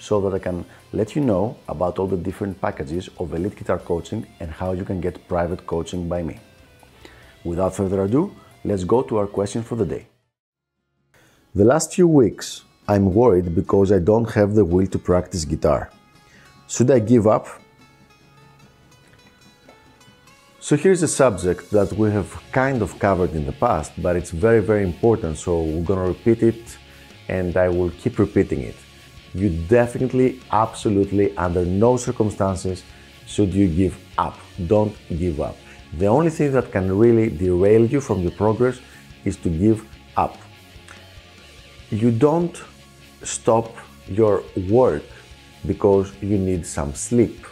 so that I can let you know about all the different packages of elite guitar coaching and how you can get private coaching by me. Without further ado, let's go to our question for the day. The last few weeks, I'm worried because I don't have the will to practice guitar. Should I give up? So here's a subject that we have kind of covered in the past, but it's very, very important. So we're gonna repeat it and I will keep repeating it. You definitely, absolutely, under no circumstances should you give up. Don't give up. The only thing that can really derail you from your progress is to give up. You don't stop your work because you need some sleep.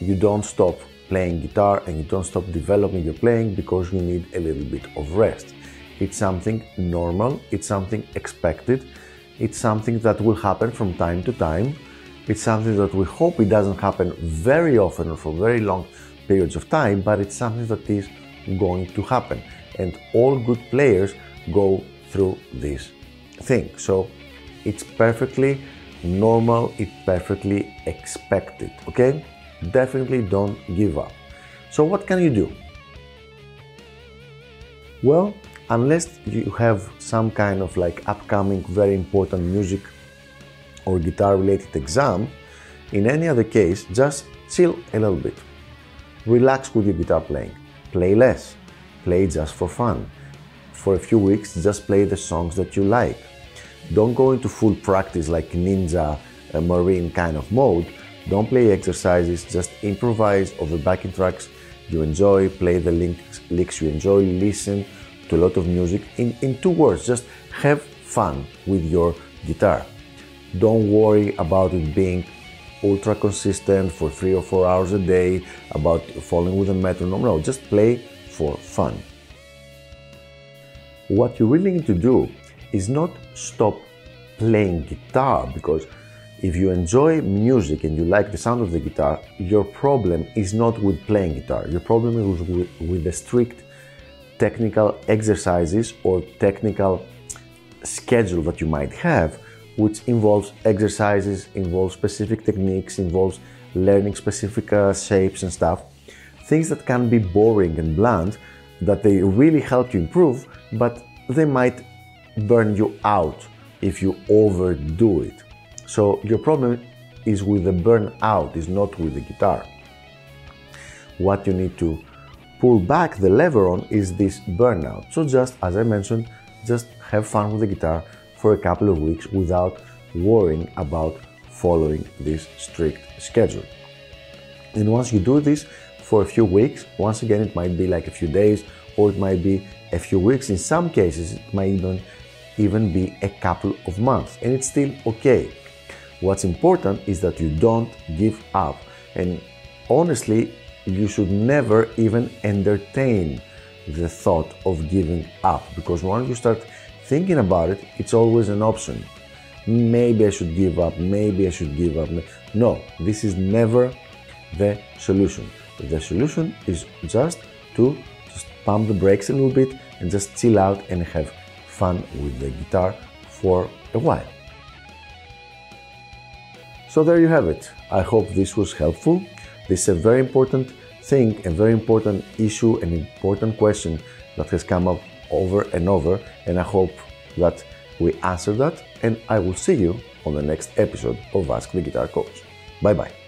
You don't stop playing guitar and you don't stop developing your playing because you need a little bit of rest. It's something normal, it's something expected, it's something that will happen from time to time. It's something that we hope it doesn't happen very often or for very long periods of time, but it's something that is going to happen. And all good players go through this thing. So it's perfectly normal, it's perfectly expected, okay? Definitely don't give up. So, what can you do? Well, unless you have some kind of like upcoming very important music or guitar related exam, in any other case, just chill a little bit. Relax with your guitar playing. Play less. Play just for fun. For a few weeks, just play the songs that you like. Don't go into full practice like ninja, uh, marine kind of mode. Don't play exercises, just improvise over backing tracks you enjoy, play the licks, licks you enjoy, listen to a lot of music. In, in two words, just have fun with your guitar. Don't worry about it being ultra consistent for three or four hours a day, about falling with a metronome. No, just play for fun. What you really need to do is not stop playing guitar because if you enjoy music and you like the sound of the guitar, your problem is not with playing guitar. Your problem is with, with the strict technical exercises or technical schedule that you might have, which involves exercises, involves specific techniques, involves learning specific uh, shapes and stuff. Things that can be boring and bland, that they really help you improve, but they might burn you out if you overdo it. So your problem is with the burnout, is not with the guitar. What you need to pull back the lever on is this burnout. So just as I mentioned, just have fun with the guitar for a couple of weeks without worrying about following this strict schedule. And once you do this for a few weeks, once again, it might be like a few days or it might be a few weeks. In some cases, it might even, even be a couple of months, and it's still okay. What's important is that you don't give up. And honestly, you should never even entertain the thought of giving up because once you start thinking about it, it's always an option. Maybe I should give up, maybe I should give up. No, this is never the solution. The solution is just to just pump the brakes a little bit and just chill out and have fun with the guitar for a while. So there you have it. I hope this was helpful. This is a very important thing, a very important issue, an important question that has come up over and over, and I hope that we answer that. And I will see you on the next episode of Ask the Guitar Coach. Bye bye.